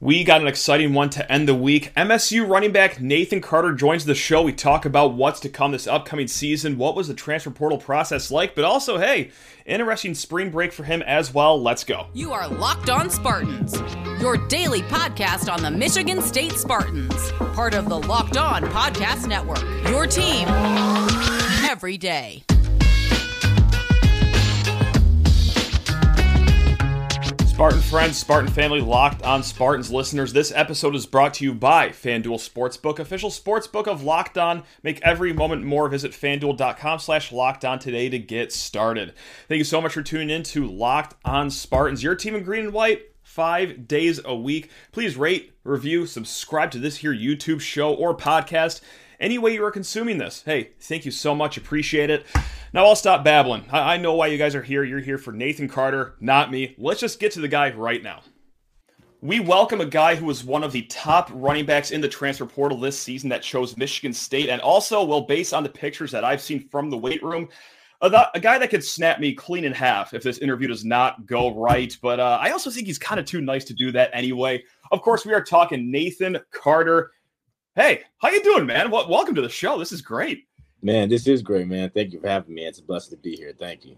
We got an exciting one to end the week. MSU running back Nathan Carter joins the show. We talk about what's to come this upcoming season. What was the transfer portal process like? But also, hey, interesting spring break for him as well. Let's go. You are Locked On Spartans, your daily podcast on the Michigan State Spartans, part of the Locked On Podcast Network. Your team every day. Spartan friends, Spartan family, locked on Spartans listeners. This episode is brought to you by FanDuel Sportsbook, official sportsbook of Locked On. Make every moment more. Visit fanduel.com slash locked on today to get started. Thank you so much for tuning in to Locked On Spartans, your team in green and white five days a week. Please rate, review, subscribe to this here YouTube show or podcast any way you are consuming this. Hey, thank you so much. Appreciate it. Now I'll stop babbling. I, I know why you guys are here. You're here for Nathan Carter, not me. Let's just get to the guy right now. We welcome a guy who was one of the top running backs in the transfer portal this season that chose Michigan State, and also, well, based on the pictures that I've seen from the weight room, a, guy that could snap me clean in half if this interview does not go right. But uh, I also think he's kind of too nice to do that anyway. Of course, we are talking Nathan Carter. Hey, how you doing, man? Well, welcome to the show. This is great. Man, this is great, man. Thank you for having me. It's a blessing to be here. Thank you.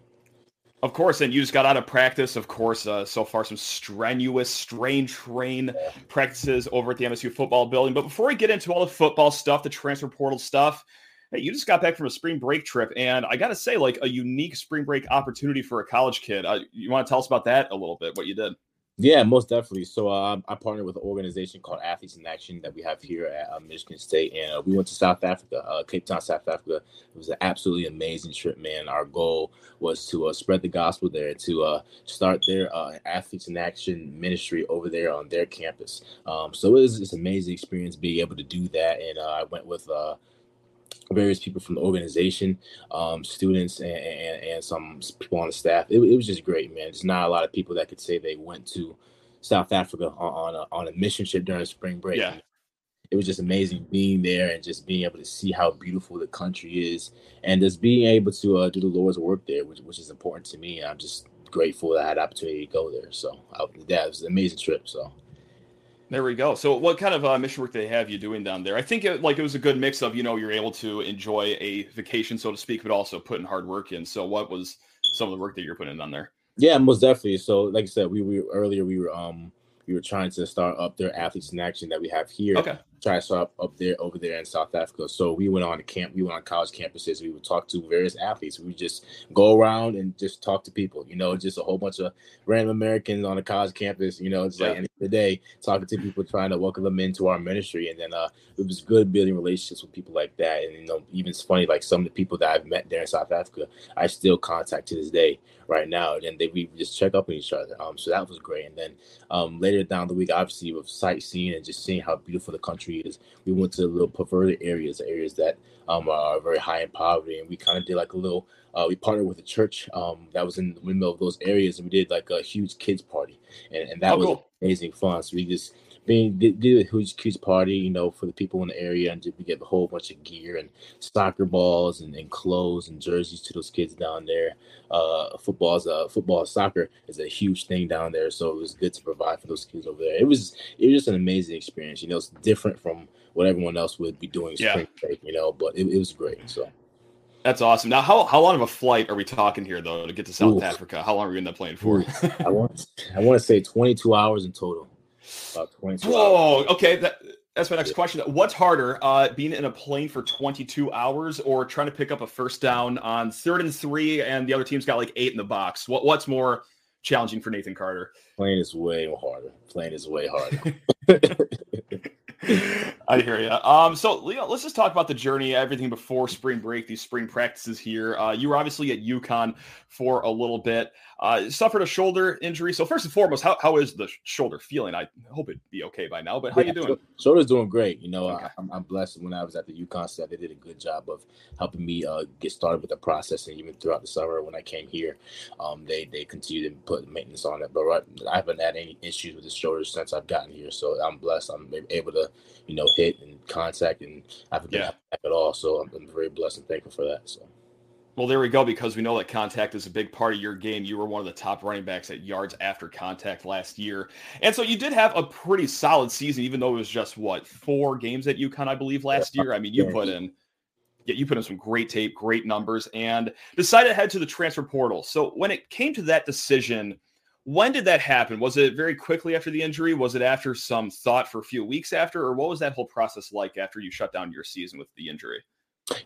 Of course, and you just got out of practice. Of course, uh, so far some strenuous, strain train practices over at the MSU football building. But before we get into all the football stuff, the transfer portal stuff, hey, you just got back from a spring break trip, and I got to say, like a unique spring break opportunity for a college kid. Uh, you want to tell us about that a little bit? What you did? Yeah, most definitely. So uh, I partnered with an organization called Athletes in Action that we have here at uh, Michigan State, and uh, we went to South Africa, uh, Cape Town, South Africa. It was an absolutely amazing trip, man. Our goal was to uh, spread the gospel there, to uh, start their Athletes in Action ministry over there on their campus. Um, so it was this amazing experience being able to do that, and I went with various people from the organization, um, students, and, and, and, some people on the staff. It, it, was just great, man. There's not a lot of people that could say they went to South Africa on, on a, on a mission trip during spring break. Yeah. It was just amazing being there and just being able to see how beautiful the country is, and just being able to uh, do the Lord's work there, which, which is important to me. I'm just grateful that I had the opportunity to go there. So I, that was an amazing trip. So there we go. So, what kind of uh, mission work they have you doing down there? I think it, like it was a good mix of you know you're able to enjoy a vacation, so to speak, but also putting hard work in. So, what was some of the work that you're putting down there? Yeah, most definitely. So, like I said, we were earlier we were um we were trying to start up their athletes in action that we have here. Okay. To start up there over there in South Africa. So we went on to camp. We went on college campuses. We would talk to various athletes. We would just go around and just talk to people. You know, just a whole bunch of random Americans on a college campus. You know, it's yeah. like end of the day talking to people, trying to welcome them into our ministry. And then uh, it was good building relationships with people like that. And you know, even it's funny like some of the people that I've met there in South Africa, I still contact to this day right now. And they we just check up on each other. Um, so that was great. And then um, later down the week, obviously with sightseeing and just seeing how beautiful the country is, we went to little perverted areas, areas that um, are very high in poverty, and we kind of did like a little. Uh, we partnered with a church um, that was in the middle of those areas, and we did like a huge kids party, and, and that oh, was cool. amazing fun. So we just being did, did a huge kids party, you know, for the people in the area, and we get a whole bunch of gear and soccer balls and, and clothes and jerseys to those kids down there. Uh, football's uh, football, soccer is a huge thing down there, so it was good to provide for those kids over there. It was it was just an amazing experience. You know, it's different from what everyone else would be doing spring yeah. break, you know, but it, it was great. So. That's awesome. Now, how, how long of a flight are we talking here, though, to get to South Ooh. Africa? How long are we in that plane for? I want I want to say 22 hours in total. About 22 Whoa, hours. okay. That, that's my next question. What's harder, uh, being in a plane for 22 hours or trying to pick up a first down on third and three and the other team's got like eight in the box? What, what's more challenging for Nathan Carter? Plane is way harder. Plane is way harder. I hear you. Um, so Leo, let's just talk about the journey, everything before spring break, these spring practices here. Uh, you were obviously at UConn for a little bit. Uh, suffered a shoulder injury. So first and foremost, how, how is the shoulder feeling? I hope it'd be okay by now. But how yeah, you doing? Shoulder's doing great. You know, okay. I, am I'm blessed. When I was at the UConn staff, they did a good job of helping me uh, get started with the process, and even throughout the summer when I came here, um, they they continued to put maintenance on it. But right, I haven't had any issues with the shoulder since I've gotten here. So I'm blessed. I'm able to, you know, hit and contact, and I haven't been yeah. at all. So I'm, I'm very blessed and thankful for that. So. Well, there we go. Because we know that contact is a big part of your game. You were one of the top running backs at yards after contact last year, and so you did have a pretty solid season, even though it was just what four games at UConn, I believe, last year. I mean, you put in, yeah, you put in some great tape, great numbers, and decided to head to the transfer portal. So when it came to that decision, when did that happen? Was it very quickly after the injury? Was it after some thought for a few weeks after, or what was that whole process like after you shut down your season with the injury?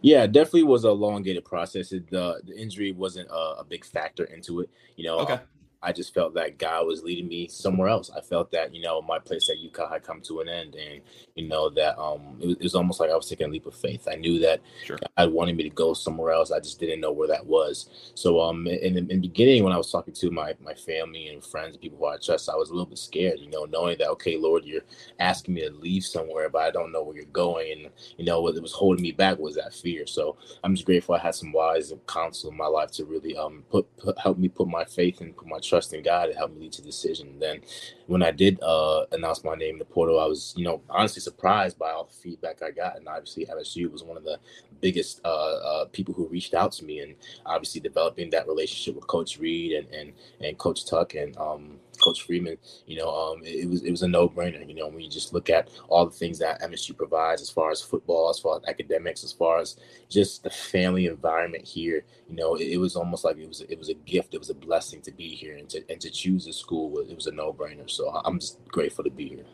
Yeah, definitely was a elongated process. It, the the injury wasn't a, a, big factor into it. You know, okay. Um, I just felt that God was leading me somewhere else. I felt that you know my place at UConn had come to an end, and you know that um it was, it was almost like I was taking a leap of faith. I knew that sure. God wanted me to go somewhere else. I just didn't know where that was. So um in, in the beginning, when I was talking to my my family and friends, people who I trust, I was a little bit scared. You know, knowing that okay, Lord, you're asking me to leave somewhere, but I don't know where you're going, and you know what was holding me back was that fear. So I'm just grateful I had some wise counsel in my life to really um put, put help me put my faith and put my trust in God to help me lead to decision. Then when I did uh, announce my name in the portal, I was, you know, honestly surprised by all the feedback I got. And obviously, MSU was one of the biggest uh, uh, people who reached out to me, and obviously developing that relationship with Coach Reed and and and Coach Tuck and um, Coach Freeman, you know, um, it, it, was it was a no brainer. You know, when you just look at all the things that MSU provides as far as football, as far as academics, as far as just the family environment here, you know, it, it was almost like it was it was a gift, it was a blessing to be here, and to and to choose a school, it was a no brainer. So I'm just grateful to be here.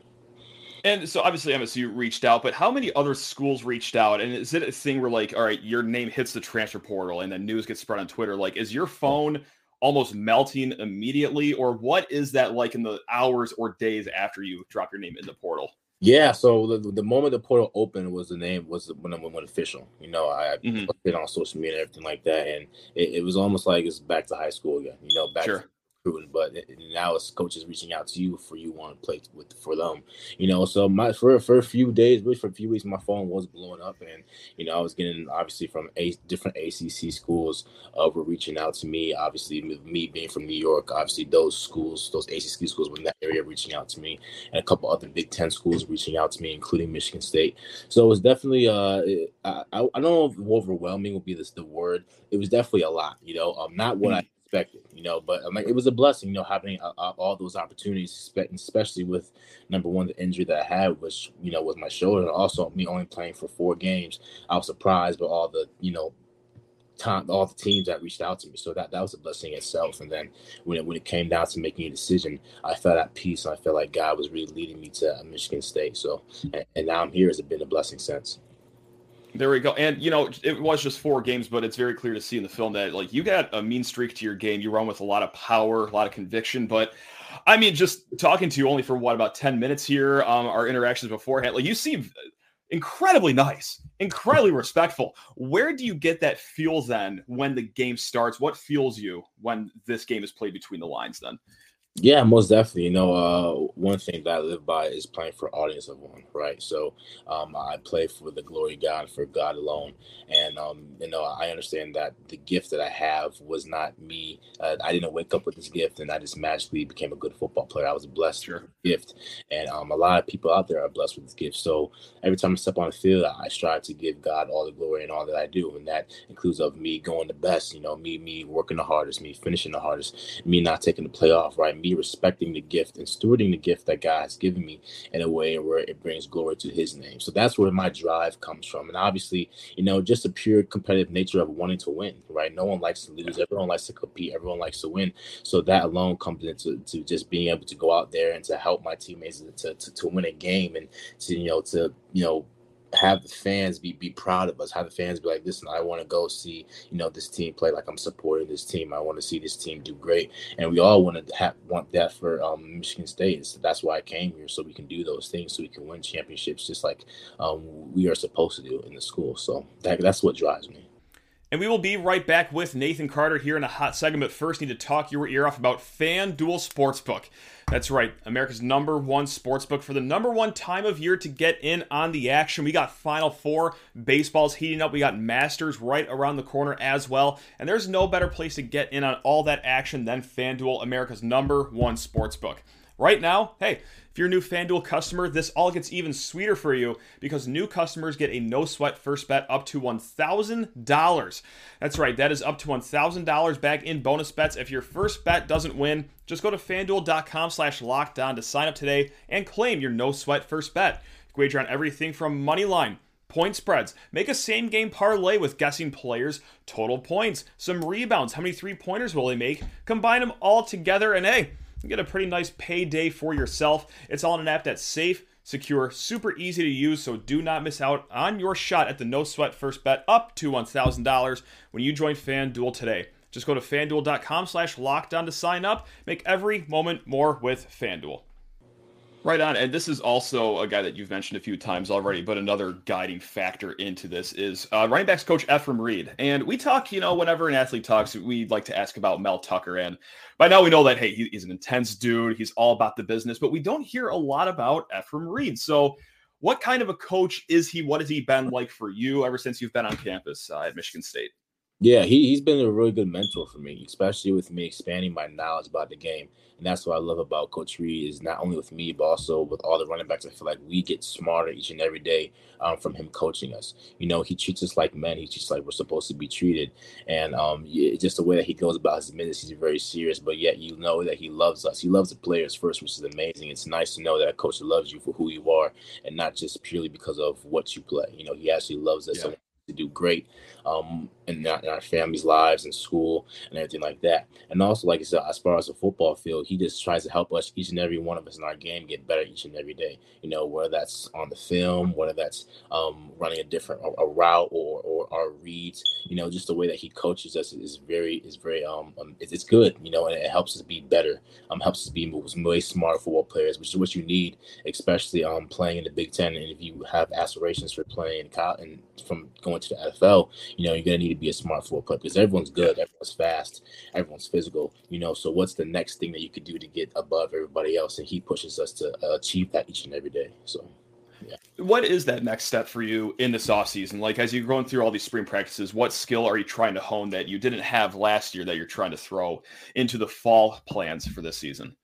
And so obviously MSU reached out, but how many other schools reached out? And is it a thing where like, all right, your name hits the transfer portal and then news gets spread on Twitter? Like, is your phone almost melting immediately, or what is that like in the hours or days after you drop your name in the portal? Yeah, so the, the moment the portal opened was the name was when I went official. You know, I mm-hmm. posted on social media and everything like that, and it, it, was almost like it's back to high school again. You know, back sure recruiting, but now it's coaches reaching out to you for you want to play with for them. You know, so my for for a few days, really for a few weeks, my phone was blowing up, and you know I was getting obviously from a different ACC schools uh, were reaching out to me. Obviously, me being from New York, obviously those schools, those ACC schools were in that area reaching out to me, and a couple other Big Ten schools reaching out to me, including Michigan State. So it was definitely uh I, I, I don't know if overwhelming would be this the word. It was definitely a lot. You know, um, not what mm-hmm. I expected, you know. But I'm like, it was a blessing, you know, having uh, uh all those opportunities, especially with number one, the injury that I had, which you know was my shoulder, and also me only playing for four games. I was surprised by all the, you know, time, all the teams that reached out to me. So that that was a blessing itself. And then when it when it came down to making a decision, I felt at peace, and I felt like God was really leading me to Michigan State. So and, and now I'm here has been a blessing since. There we go. And you know, it was just four games, but it's very clear to see in the film that like you got a mean streak to your game. You run with a lot of power, a lot of conviction. But I mean, just talking to you only for what about ten minutes here, um, our interactions beforehand, like you seem incredibly nice, incredibly respectful. Where do you get that feel then when the game starts? What fuels you when this game is played between the lines? Then. Yeah, most definitely. You know, uh, one thing that I live by is playing for audience of one, right? So um, I play for the glory of God, for God alone. And, um, you know, I understand that the gift that I have was not me. Uh, I didn't wake up with this gift and I just magically became a good football player. I was blessed sure. gift. And um, a lot of people out there are blessed with this gift. So every time I step on the field, I strive to give God all the glory and all that I do. And that includes of me going the best, you know, me, me working the hardest, me finishing the hardest, me not taking the playoff, right? me respecting the gift and stewarding the gift that God has given me in a way where it brings glory to his name. So that's where my drive comes from. And obviously, you know, just a pure competitive nature of wanting to win, right? No one likes to lose. Everyone likes to compete. Everyone likes to win. So that alone comes into to just being able to go out there and to help my teammates to, to, to win a game and to, you know, to, you know, have the fans be be proud of us. Have the fans be like, listen, I want to go see you know this team play. Like I'm supporting this team. I want to see this team do great, and we all want to have want that for um, Michigan State. So that's why I came here, so we can do those things, so we can win championships, just like um, we are supposed to do in the school. So that, that's what drives me. And we will be right back with Nathan Carter here in a hot segment. But first, need to talk your ear off about FanDuel Sportsbook. That's right, America's number one sportsbook for the number one time of year to get in on the action. We got Final Four, baseball's heating up. We got Masters right around the corner as well. And there's no better place to get in on all that action than FanDuel, America's number one sportsbook. Right now, hey, if you're a new FanDuel customer, this all gets even sweeter for you because new customers get a no sweat first bet up to $1,000. That's right, that is up to $1,000 back in bonus bets. If your first bet doesn't win, just go to fanduel.com slash lockedon to sign up today and claim your no sweat first bet. Wager on everything from money line point spreads. Make a same game parlay with guessing players' total points, some rebounds, how many three pointers will they make, combine them all together, and hey, get a pretty nice payday for yourself. It's all in an app that's safe, secure, super easy to use, so do not miss out on your shot at the no sweat first bet up to $1,000 when you join FanDuel today. Just go to fanduel.com slash lockedon to sign up. Make every moment more with FanDuel. Right on. And this is also a guy that you've mentioned a few times already, but another guiding factor into this is uh, running backs coach Effrem Reed. And we talk, you know, whenever an athlete talks, we like to ask about Mel Tucker. And by now we know that, hey, he's an intense dude. He's all about the business, but we don't hear a lot about Effrem Reed. So, what kind of a coach is he? What has he been like for you ever since you've been on campus uh, at Michigan State? Yeah, he, he's been a really good mentor for me, especially with me expanding my knowledge about the game. And that's what I love about Coach Reed is not only with me, but also with all the running backs. I feel like we get smarter each and every day um, from him coaching us. You know, he treats us like men. He treats like we're supposed to be treated. And um, just the way that he goes about his business, he's very serious, but yet you know that he loves us. He loves the players first, which is amazing. It's nice to know that a coach loves you for who you are and not just purely because of what you play. You know, he actually loves us. Yeah. to do great um, in our, in our families' lives and school and everything like that. And also, like I said, as far as the football field, he just tries to help us, each and every one of us in our game, get better each and every day. You know, whether that's on the film, whether that's um, running a different a, a route or, or our reads. You know, just the way that he coaches us is very is very um, um it's, it's, good. You know, and it helps us be better. Um, helps us be way smarter football players, which is what you need, especially um playing in the Big Ten. And if you have aspirations for playing and from going to the NFL, you know, you're gonna need to be a smart football player because everyone's good, everyone's fast, everyone's physical. You know, so what's the next thing that you could do to get above everybody else? And he pushes us to uh, achieve that each and every day. So. Yeah. What is that next step for you in this off season? Like as you're going through all these spring practices, what skill are you trying to hone that you didn't have last year that you're trying to throw into the fall plans for this season?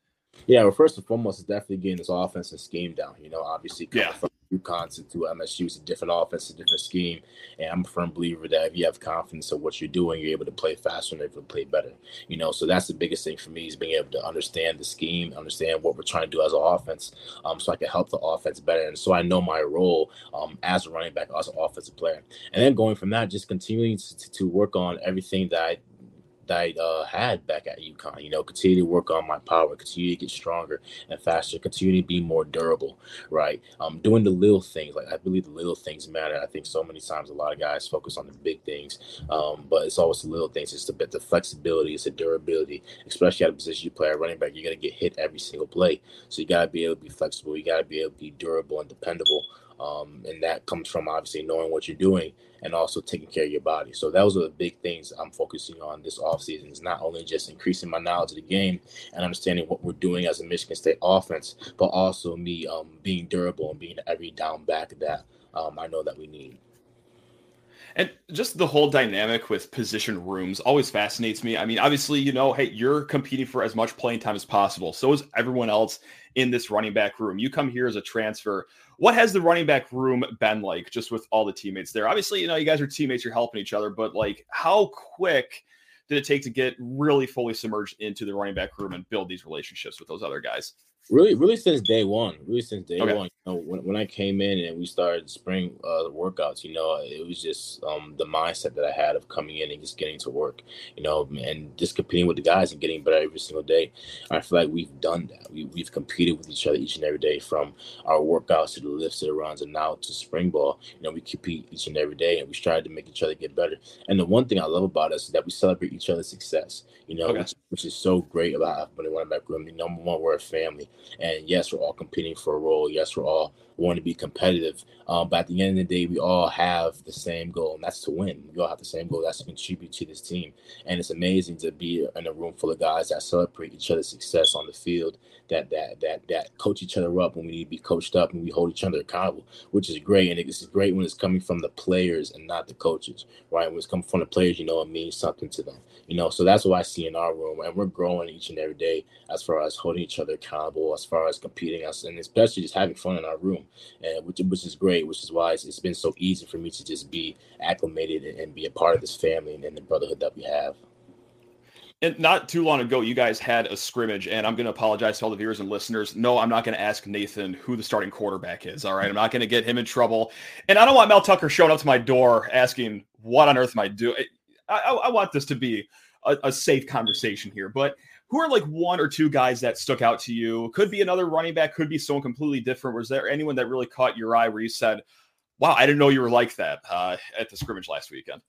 Yeah, well, first and foremost, is definitely getting this offense and scheme down. You know, obviously, yeah. from UConn to, MSU, it's a different offense, a different scheme. And I'm a firm believer that if you have confidence of what you're doing, you're able to play faster and able to play better. You know, so that's the biggest thing for me is being able to understand the scheme, understand what we're trying to do as an offense, um, so I can help the offense better. And so I know my role um, as a running back, as an offensive player. And then going from that, just continuing to, to work on everything that I that I uh, had back at UConn. You know, continue to work on my power, continue to get stronger and faster, continue to be more durable, right? Um, doing the little things. Like I believe the little things matter. I think so many times a lot of guys focus on the big things, um, but it's always the little things. It's the the flexibility, it's the durability, especially at a position you play at running back. You're gonna get hit every single play, so you gotta be able to be flexible. You gotta be able to be durable and dependable. Um, and that comes from obviously knowing what you're doing and also taking care of your body. So those are the big things I'm focusing on this offseason is not only just increasing my knowledge of the game and understanding what we're doing as a Michigan State offense, but also me um, being durable and being every down back that um, I know that we need. And just the whole dynamic with position rooms always fascinates me. I mean, obviously, you know, hey, you're competing for as much playing time as possible. So is everyone else in this running back room. You come here as a transfer. What has the running back room been like just with all the teammates there? Obviously, you know, you guys are teammates, you're helping each other, but like how quick did it take to get really fully submerged into the running back room and build these relationships with those other guys? Really, really since day one. Really since day okay. one. You know, when, when I came in and we started spring uh, workouts, you know, it was just um, the mindset that I had of coming in and just getting to work, you know, and just competing with the guys and getting better every single day. I feel like we've done that. We, we've competed with each other each and every day from our workouts to the lifts to the runs and now to spring ball. You know, we compete each and every day and we strive to make each other get better. And the one thing I love about us is that we celebrate each other's success, you know, okay. which, which, is so great about when running back room. Number one, we're a family. And yes, we're all competing for a role. Yes, we're all want to be competitive. Um, but at the end of the day, we all have the same goal, and that's to win. We all have the same goal. That's to contribute to this team. And it's amazing to be in a room full of guys that celebrate each other's success on the field, that that that that coach each other up when we need to be coached up, and we hold each other accountable, which is great. And it's great when it's coming from the players and not the coaches, right? When it's coming from the players, you know, it means something to them, you know. So that's what I see in our room, and we're growing each and every day as far as holding each other accountable, as far as competing, us, and especially just having fun in our room, and which which is great, which is why it's, it's been so easy for me to just be acclimated and, and be a part of this family and, and the brotherhood that we have. And not too long ago, you guys had a scrimmage, and I'm going to apologize to all the viewers and listeners. No, I'm not going to ask Nathan who the starting quarterback is. All right, I'm not going to get him in trouble, and I don't want Mel Tucker showing up to my door asking what on earth am I doing. I, I, I want this to be a, a, safe conversation here. But who are like one or two guys that stuck out to you? Could be another running back, could be someone completely different. Was there anyone that really caught your eye where you said, "Wow, I didn't know you were like that" uh, at the scrimmage last weekend?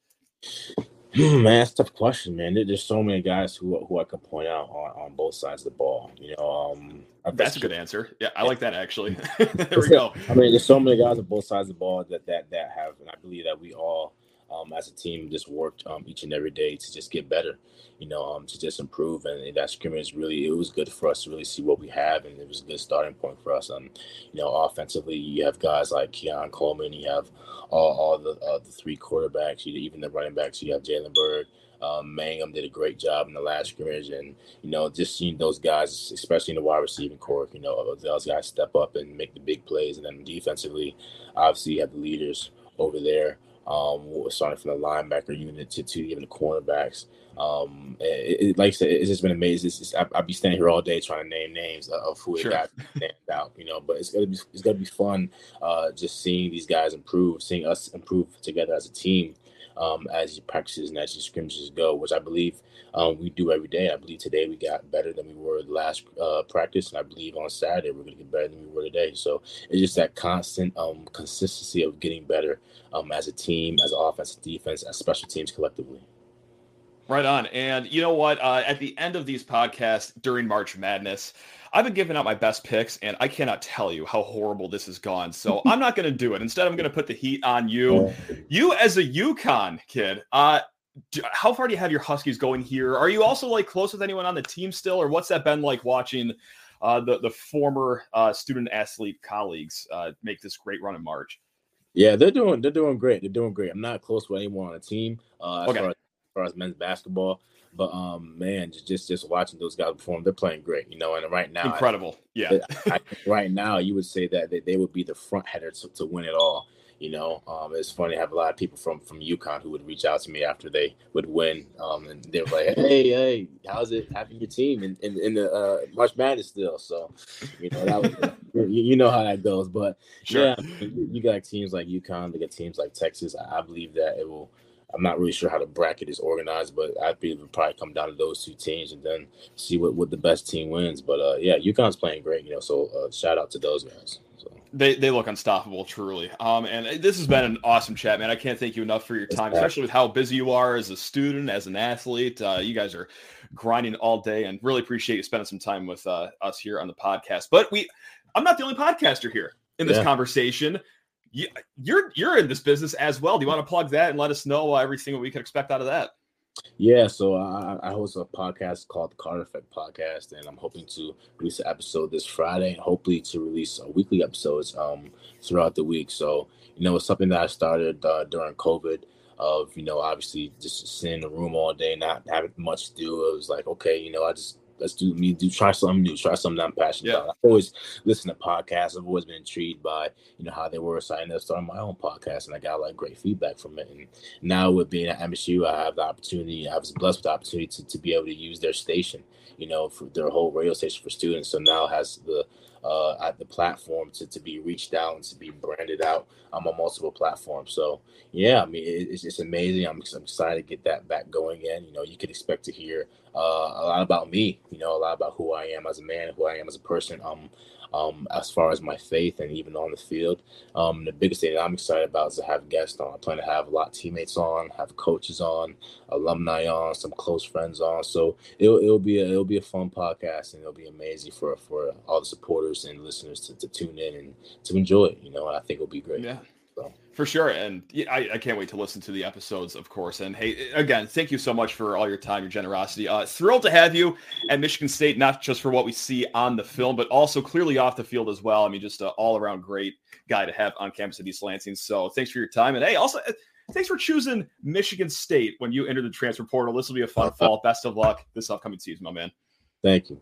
man, that's tough question, man. There's so many guys who who I can point out on, on both sides of the ball. You know, um, that's a good answer. Yeah, I like that actually. there we go. I mean, there's so many guys on both sides of the ball that that that have, and I believe that we all, um, as a team, just worked um, each and every day to just get better. You know, um, to just improve, and that scrimmage really it was good for us to really see what we have, and it was a good starting point for us. Um, you know, offensively, you have guys like Keon Coleman, you have all, all the uh, the three quarterbacks, you, even the running backs. You have Jalen Berg. Um, Mangham did a great job in the last scrimmage, and you know, just seeing those guys, especially in the wide receiving core, you know, those guys step up and make the big plays. And then defensively, obviously, you have the leaders over there, um, starting from the linebacker unit to, to even the cornerbacks. Um, it, it, like I said, it's just been amazing. It's I, I'd be standing here all day trying to name names of who sure. it got named out, you know. But it's gonna be it's gonna be fun, uh, just seeing these guys improve, seeing us improve together as a team, um, as you practices and as your scrimmages go, which I believe um, we do every day. I believe today we got better than we were last uh, practice, and I believe on Saturday we're going to get better than we were today. So it's just that constant um, consistency of getting better um, as a team, as offense, defense, as special teams collectively. Right on. And you know what? Uh, at the end of these podcasts during March Madness, I've been giving out my best picks, and I cannot tell you how horrible this has gone. So I'm not going to do it. Instead, I'm going to put the heat on you. You, as a UConn kid, uh, how far do you have your Huskies going here? Are you also like close with anyone on the team still, or what's that been like watching uh, the the former uh, student athlete colleagues uh, make this great run in March? Yeah, they're doing they're doing great. They're doing great. I'm not close with anyone on the team. Uh, as okay. far as far as men's basketball. But um, man, just just just watching those guys perform, they're playing great, you know. And right now, incredible, I, yeah. I, right now, you would say that they, they would be the front header to, to win it all. You know, um, it's funny. I have a lot of people from from UConn who would reach out to me after they would win, um, and they're like, "Hey, hey, how's it having your team in in, in the uh, March Madness still?" So, you know, that was, you, you, know how that goes. But sure. yeah, you, you got teams like UConn, they got teams like Texas. I, I believe that it will I'm not really sure how the bracket is organized, but I believe it'll probably come down to those two teams and then see what, what the best team wins. But uh, yeah, UConn's playing great, you know. So uh, shout out to those guys. So. They, they look unstoppable, truly. Um, and this has been an awesome chat, man. I can't thank you enough for your time, especially with how busy you are as a student, as an athlete. Uh, you guys are grinding all day, and really appreciate you spending some time with uh, us here on the podcast. But we, I'm not the only podcaster here in this yeah. conversation you're you're in this business as well. Do you want to plug that and let us know everything we can expect out of that? Yeah, so I, I host a podcast called the Carter Effect Podcast, and I'm hoping to release an episode this Friday, and hopefully to release a weekly episodes um, throughout the week. So you know, it's something that I started uh, during COVID. Of you know, obviously just sitting in the room all day, not having much to do. It was like, okay, you know, I just let's do me do try something new, try something I'm passionate yeah. about. I've always listened to podcasts. I've always been intrigued by you know how they were. So I ended up starting my own podcast, and I got like great feedback from it. And now with being at MSU, I have the opportunity. I was blessed with the opportunity to, to be able to use their station, you know, for their whole radio station for students. So now has the uh, at the platform to, to be reached out and to be branded out um, on multiple platforms. So yeah, I mean it, it's, it's amazing. I'm, I'm, excited to get that back going again. You know, you can expect to hear uh, a lot about me. You know, a lot about who I am as a man, who I am as a person. Um, um, as far as my faith and even on the field. Um, the biggest thing that I'm excited about is to have guests on. I plan to have a lot of teammates on, have coaches on, alumni on, some close friends on. So it'll, it'll be a, it'll be a fun podcast and it'll be amazing for for all the supporters and listeners to, to tune in and to enjoy it. You know, and I think it'll be great. Yeah. For sure. And I, I, can't wait to listen to the episodes, of course. And hey, again, thank you so much for all your time, your generosity. Uh, thrilled to have you at Michigan State, not just for what we see on the film, but also clearly off the field as well. I mean, just an all around great guy to have on campus at East Lansing. So thanks for your time. And hey, also, uh, thanks for choosing Michigan State when you entered the transfer portal. This will be a fun fall. Best of luck this upcoming season, my man. Thank you.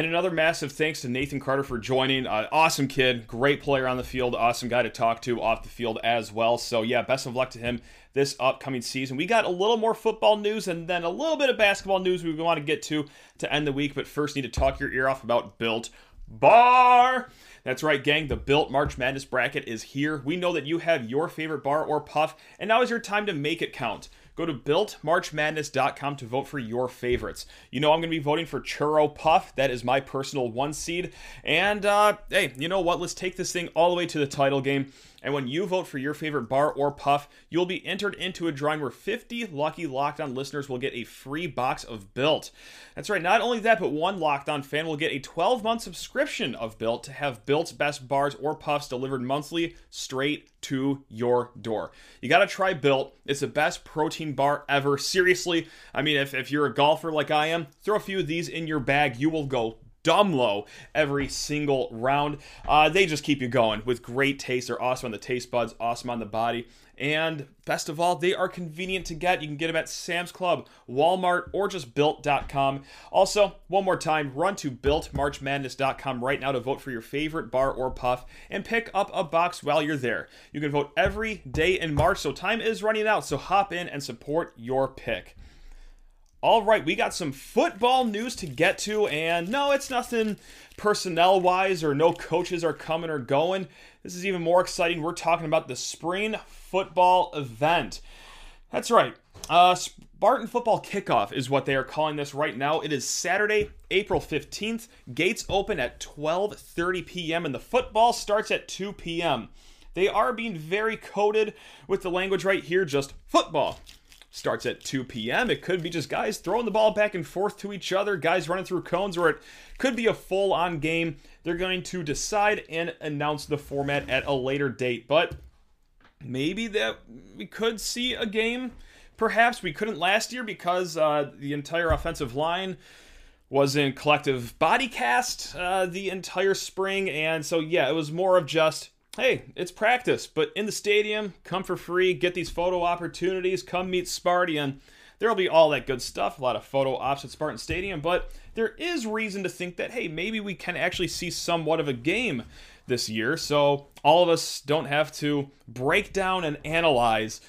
And another massive thanks to Nathan Carter for joining. Uh, awesome kid, great player on the field, awesome guy to talk to off the field as well. So, yeah, best of luck to him this upcoming season. We got a little more football news and then a little bit of basketball news we want to get to to end the week. But first, need to talk your ear off about Built Bar. That's right, gang. The Built March Madness bracket is here. We know that you have your favorite bar or puff, and now is your time to make it count. Go to builtmarchmadness.com to vote for your favorites. You know I'm going to be voting for Churro Puff. That is my personal one seed. And uh, hey, you know what? Let's take this thing all the way to the title game. And when you vote for your favorite bar or puff, you'll be entered into a drawing where 50 lucky Locked On listeners will get a free box of Built. That's right, not only that, but one Locked On fan will get a 12 month subscription of Built to have Built's best bars or puffs delivered monthly straight to your door. You gotta try Built. It's the best protein bar ever. Seriously, I mean, if, if you're a golfer like I am, throw a few of these in your bag. You will go dumb low every single round. Uh, they just keep you going with great taste. They're awesome on the taste buds, awesome on the body. And best of all, they are convenient to get. You can get them at Sam's Club, Walmart, or just built.com. Also, one more time, run to builtmarchmadness.com right now to vote for your favorite bar or puff and pick up a box while you're there. You can vote every day in March, so time is running out. So hop in and support your pick. All right, we got some football news to get to, and no, it's nothing personnel wise or no coaches are coming or going. This is even more exciting. We're talking about the spring football event. That's right. Uh, Spartan football kickoff is what they are calling this right now. It is Saturday, April 15th. Gates open at 12:30 p.m. and the football starts at 2 p.m. They are being very coded with the language right here, just football starts at 2 p.m. It could be just guys throwing the ball back and forth to each other, guys running through cones, or it could be a full on game. They're going to decide and announce the format at a later date, but maybe that we could see a game. Perhaps we couldn't last year because uh, the entire offensive line was in collective body cast uh, the entire spring, and so yeah, it was more of just hey, it's practice, but in the stadium, come for free, get these photo opportunities, come meet Spartan. There'll be all that good stuff, a lot of photo ops at Spartan Stadium, but there is reason to think that, hey, maybe we can actually see somewhat of a game this year, so all of us don't have to break down and analyze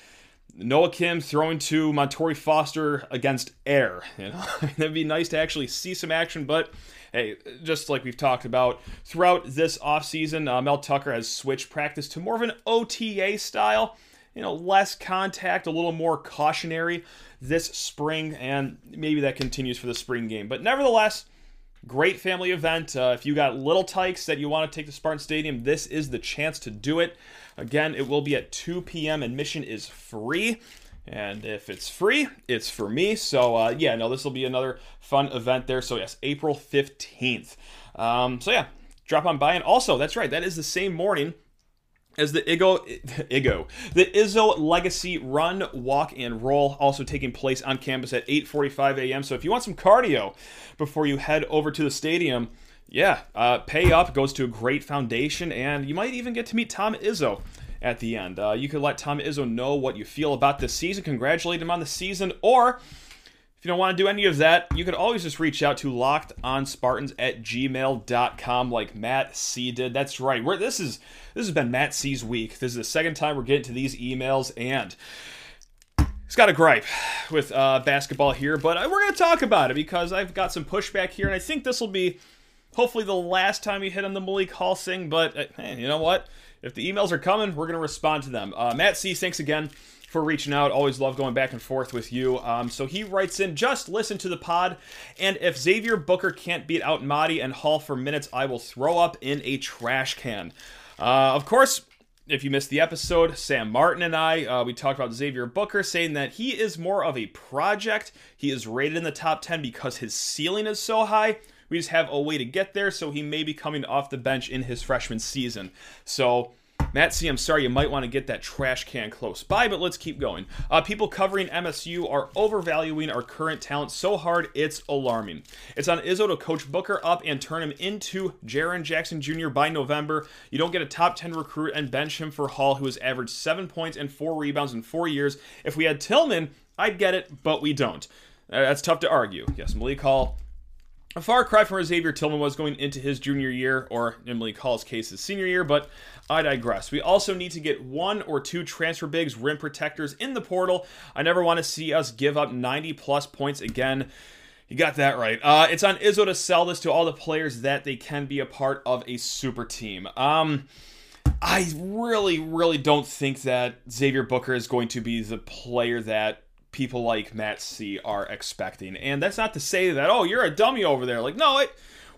Noah Kim throwing to Montorie Foster against air. You know, that'd be nice to actually see some action, but hey, just like we've talked about throughout this offseason, uh, Mel Tucker has switched practice to more of an OTA style. You know, less contact, a little more cautionary this spring, and maybe that continues for the spring game. But nevertheless, great family event. Uh, if you got little tykes that you want to take to Spartan Stadium, this is the chance to do it. Again, it will be at 2 p.m. Admission is free. And if it's free, it's for me. So, uh, yeah, no, this will be another fun event there. So, yes, April 15th. Um, so, yeah, drop on by. And also, that's right, that is the same morning as the Igo, Igo, the Izzo Legacy Run, Walk, and Roll, also taking place on campus at 8:45 a.m. So if you want some cardio before you head over to the stadium, yeah, uh, pay up goes to a great foundation, and you might even get to meet Tom Izzo at the end. Uh, you could let Tom Izzo know what you feel about this season, congratulate him on the season, or if you don't want to do any of that, you could always just reach out to lockedonspartans at gmail.com like Matt C did. That's right. We're, this is this has been Matt C's week. This is the second time we're getting to these emails, and he's got a gripe with uh, basketball here, but we're going to talk about it because I've got some pushback here, and I think this will be hopefully the last time you hit on the Malik Hall thing, but uh, hey, you know what? If the emails are coming, we're going to respond to them. Uh, Matt C, thanks again for reaching out. Always love going back and forth with you. Um, so he writes in, just listen to the pod, and if Xavier Booker can't beat out Mady and Hall for minutes, I will throw up in a trash can. Uh, of course, if you missed the episode, Sam Martin and I, uh, we talked about Xavier Booker saying that he is more of a project. He is rated in the top 10 because his ceiling is so high. We just have a way to get there, so he may be coming off the bench in his freshman season. So Matt C, I'm sorry, you might want to get that trash can close by, but let's keep going. Uh, people covering MSU are overvaluing our current talent so hard it's alarming. It's on Izzo to coach Booker up and turn him into Jaren Jackson Jr. by November. You don't get a top 10 recruit and bench him for Hall, who has averaged seven points and four rebounds in four years. If we had Tillman, I'd get it, but we don't. Uh, that's tough to argue. Yes, Malik Hall a far cry from where Xavier Tillman was going into his junior year, or Emily Hall's case, his senior year, but I digress. We also need to get one or two transfer bigs, rim protectors in the portal. I never want to see us give up 90 plus points again. You got that right. Uh, it's on Izzo to sell this to all the players that they can be a part of a super team. Um, I really, really don't think that Xavier Booker is going to be the player that people like Matt C are expecting. And that's not to say that, oh, you're a dummy over there. Like, no, it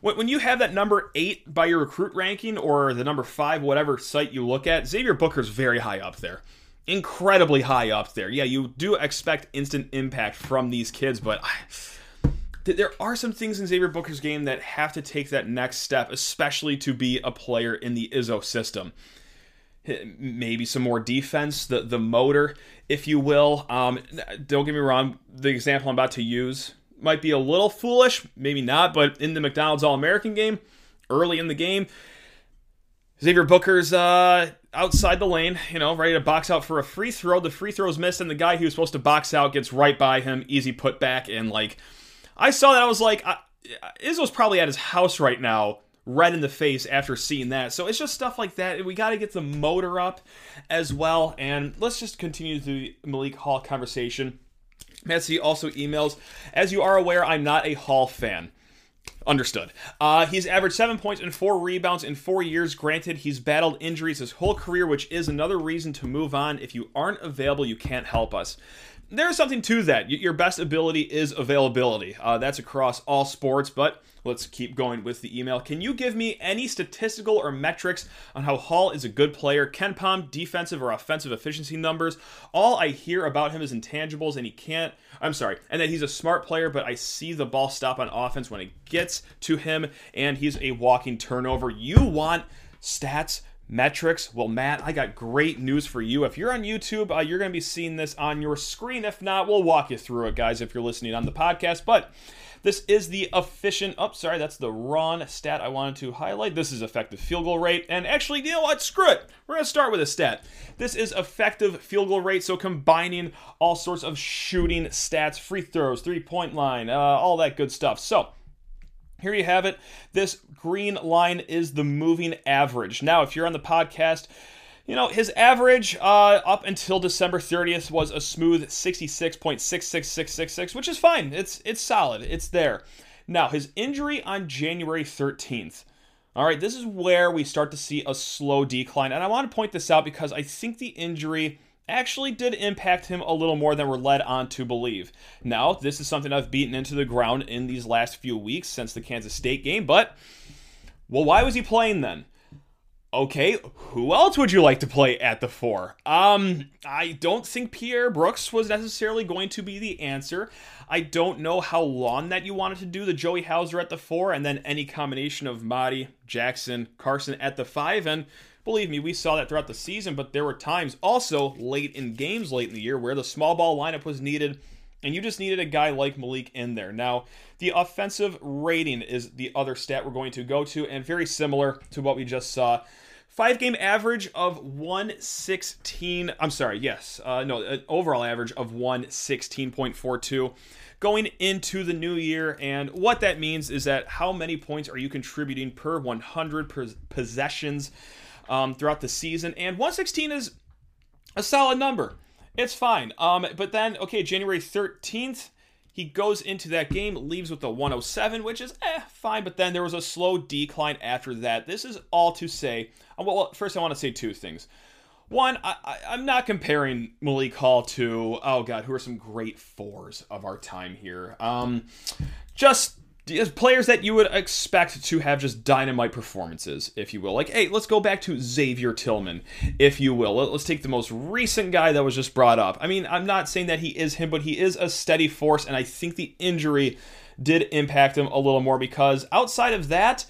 when you have that number eight by your recruit ranking or the number five, whatever site you look at, Xavier Booker's very high up there. Incredibly high up there. Yeah, you do expect instant impact from these kids, but I, there are some things in Xavier Booker's game that have to take that next step, especially to be a player in the Izzo system. Maybe some more defense, the the motor, if you will. Um, don't get me wrong, the example I'm about to use might be a little foolish, maybe not, but in the McDonald's All American game, early in the game, Xavier Booker's uh, outside the lane, you know, ready to box out for a free throw. The free throw's missed, and the guy who was supposed to box out gets right by him, easy put back. And like, I saw that, I was like, I, Izzo's probably at his house right now, red in the face after seeing that. So it's just stuff like that. We got to get the motor up as well. And let's just continue the Malik Hall conversation. Matt C also emails, as you are aware, I'm not a Hall fan. Understood. Uh, he's averaged seven points and four rebounds in four years. Granted, he's battled injuries his whole career, which is another reason to move on. If you aren't available, you can't help us there's something to that. Your best ability is availability. Uh, that's across all sports, but let's keep going with the email. Can you give me any statistical or metrics on how Hall is a good player? KenPom, defensive or offensive efficiency numbers. All I hear about him is intangibles, and he can't. I'm sorry, and that he's a smart player, but I see the ball stop on offense when it gets to him, and he's a walking turnover. You want stats metrics. Well, Matt, I got great news for you. If you're on YouTube, uh, you're going to be seeing this on your screen. If not, we'll walk you through it, guys, if you're listening on the podcast. But this is the efficient, oh, sorry, that's the wrong stat I wanted to highlight. This is effective field goal rate. And actually, you know what? Screw it. We're going to start with a stat. This is effective field goal rate. So combining all sorts of shooting stats, free throws, three point line, uh, all that good stuff. So, here you have it. This green line is the moving average. Now, if you're on the podcast, you know, his average uh, up until December 30th was a smooth 66.66666, which is fine. It's it's solid. It's there. Now, his injury on January 13th. All right, this is where we start to see a slow decline. And I want to point this out because I think the injury actually did impact him a little more than we're led on to believe. Now, this is something I've beaten into the ground in these last few weeks since the Kansas State game, but well, why was he playing then? Okay, who else would you like to play at the four? Um, I don't think Pierre Brooks was necessarily going to be the answer. I don't know how long that you wanted to do the Joey Hauser at the four, and then any combination of Mady, Jackson, Carson at the five, and Believe me, we saw that throughout the season, but there were times also late in games late in the year where the small ball lineup was needed and you just needed a guy like Malik in there. Now, the offensive rating is the other stat we're going to go to, and very similar to what we just saw. Five game average of 116. I'm sorry, yes. Uh, no, an overall average of 116.42 going into the new year. And what that means is that how many points are you contributing per 100 possessions um, throughout the season. And 116 is a solid number. It's fine. Um, but then, okay, January 13th, he goes into that game, leaves with a 107, which is eh, fine. But then there was a slow decline after that. This is all to say. Uh, well, first, I want to say two things. One, I, am not comparing Malik Hall to oh god, who are some great fours of our time here. Um, just Uh, players that you would expect to have just dynamite performances, if you will. Like, hey, let's go back to Xavier Tillman, if you will. Let's take the most recent guy that was just brought up. I mean, I'm not saying that he is him, but he is a steady force, and I think the injury did impact him a little more because outside of that,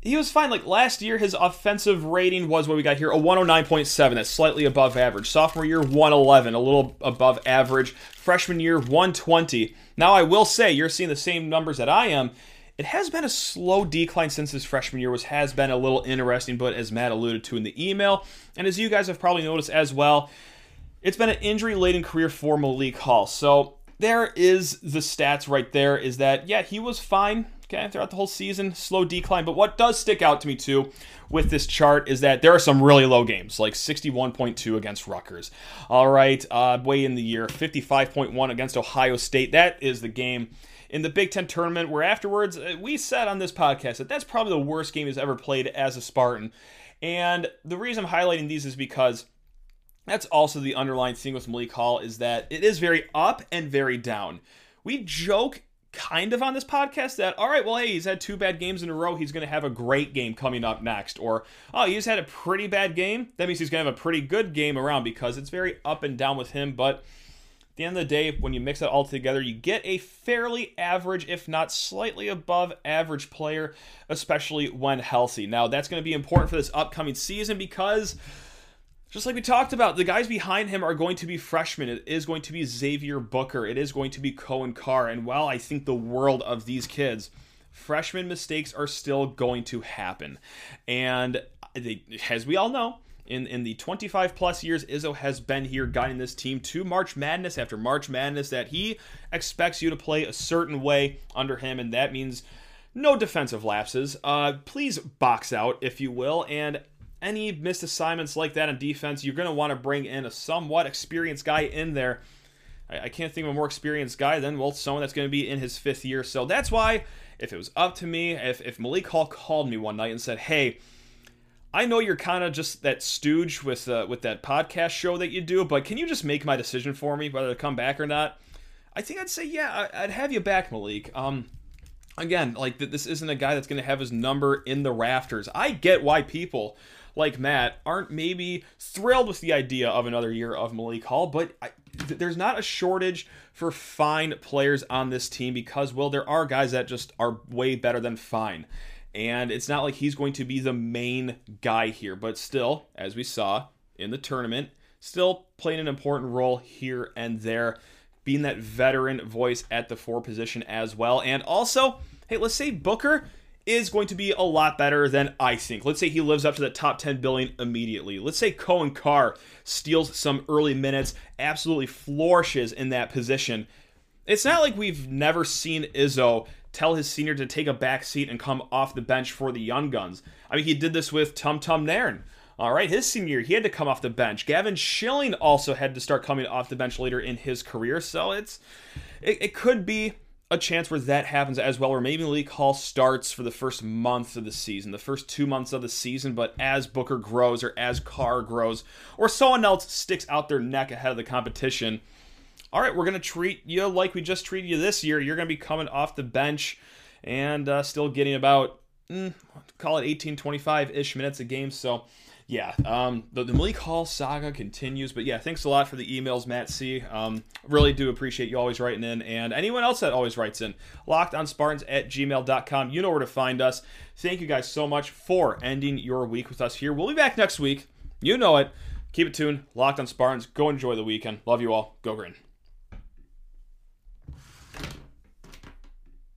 he was fine. Like last year, his offensive rating was what we got here a 109.7. That's slightly above average. Sophomore year, 111, a little above average. Freshman year, 120. Now, I will say, you're seeing the same numbers that I am. It has been a slow decline since his freshman year, which has been a little interesting, but as Matt alluded to in the email, and as you guys have probably noticed as well, it's been an injury laden career for Malik Hall. So there is the stats right there is that, yeah, he was fine okay, throughout the whole season, slow decline. But what does stick out to me too with this chart is that there are some really low games, like 61.2 against Rutgers. All right, uh, way in the year, 55.1 against Ohio State. That is the game in the Big Ten tournament where afterwards uh, we said on this podcast that that's probably the worst game he's ever played as a Spartan. And the reason I'm highlighting these is because that's also the underlying thing with Malik Hall is that it is very up and very down. We joke kind of on this podcast that all right well hey he's had two bad games in a row. He's going to have a great game coming up next. Or oh he's had a pretty bad game. That means he's going to have a pretty good game around because it's very up and down with him. But at the end of the day when you mix it all together you get a fairly average if not slightly above average player especially when healthy. Now that's going to be important for this upcoming season because just like we talked about, the guys behind him are going to be freshmen. It is going to be Xavier Booker. It is going to be Coen Carr. And while I think the world of these kids, freshman mistakes are still going to happen. And they, as we all know, in, in the 25 plus years Izzo has been here guiding this team to March Madness after March Madness, that he expects you to play a certain way under him, and that means no defensive lapses. Uh, please box out, if you will, and any missed assignments like that on defense, you're going to want to bring in a somewhat experienced guy in there. I, I can't think of a more experienced guy than, well, someone that's going to be in his fifth year. So that's why, if it was up to me, if, if Malik Hall called me one night and said, hey, I know you're kind of just that stooge with uh, with that podcast show that you do, but can you just make my decision for me whether to come back or not? I think I'd say yeah, I'd have you back, Malik. Um, again, like this isn't a guy that's going to have his number in the rafters. I get why people like Matt aren't maybe thrilled with the idea of another year of Malik Hall, but I, th- there's not a shortage for fine players on this team because, well, there are guys that just are way better than fine. And it's not like he's going to be the main guy here, but still, as we saw in the tournament, still playing an important role here and there, being that veteran voice at the four position as well. And also, hey, let's say Booker is going to be a lot better than I think. Let's say he lives up to the top 10 billion immediately. Let's say Coen Carr steals some early minutes, absolutely flourishes in that position. It's not like we've never seen Izzo tell his senior to take a back seat and come off the bench for the young guns. I mean, he did this with Tum Tum Nairn. All right, his senior year, he had to come off the bench. Gavin Schilling also had to start coming off the bench later in his career. So it's it, it could be a chance where that happens as well, where maybe Malik Hall starts for the first month of the season, the first two months of the season, but as Booker grows or as Carr grows, or someone else sticks out their neck ahead of the competition, all right, we're going to treat you like we just treated you this year. You're going to be coming off the bench and uh, still getting about, mm, call it 18, 25 ish minutes a game. So, yeah, um, the, the Malik Hall saga continues. But yeah, thanks a lot for the emails, Matt C. Um, really do appreciate you always writing in. And anyone else that always writes in, locked on Spartans at gmail.com. You know where to find us. Thank you guys so much for ending your week with us here. We'll be back next week. You know it. Keep it tuned. Locked on Spartans. Go enjoy the weekend. Love you all. Go green.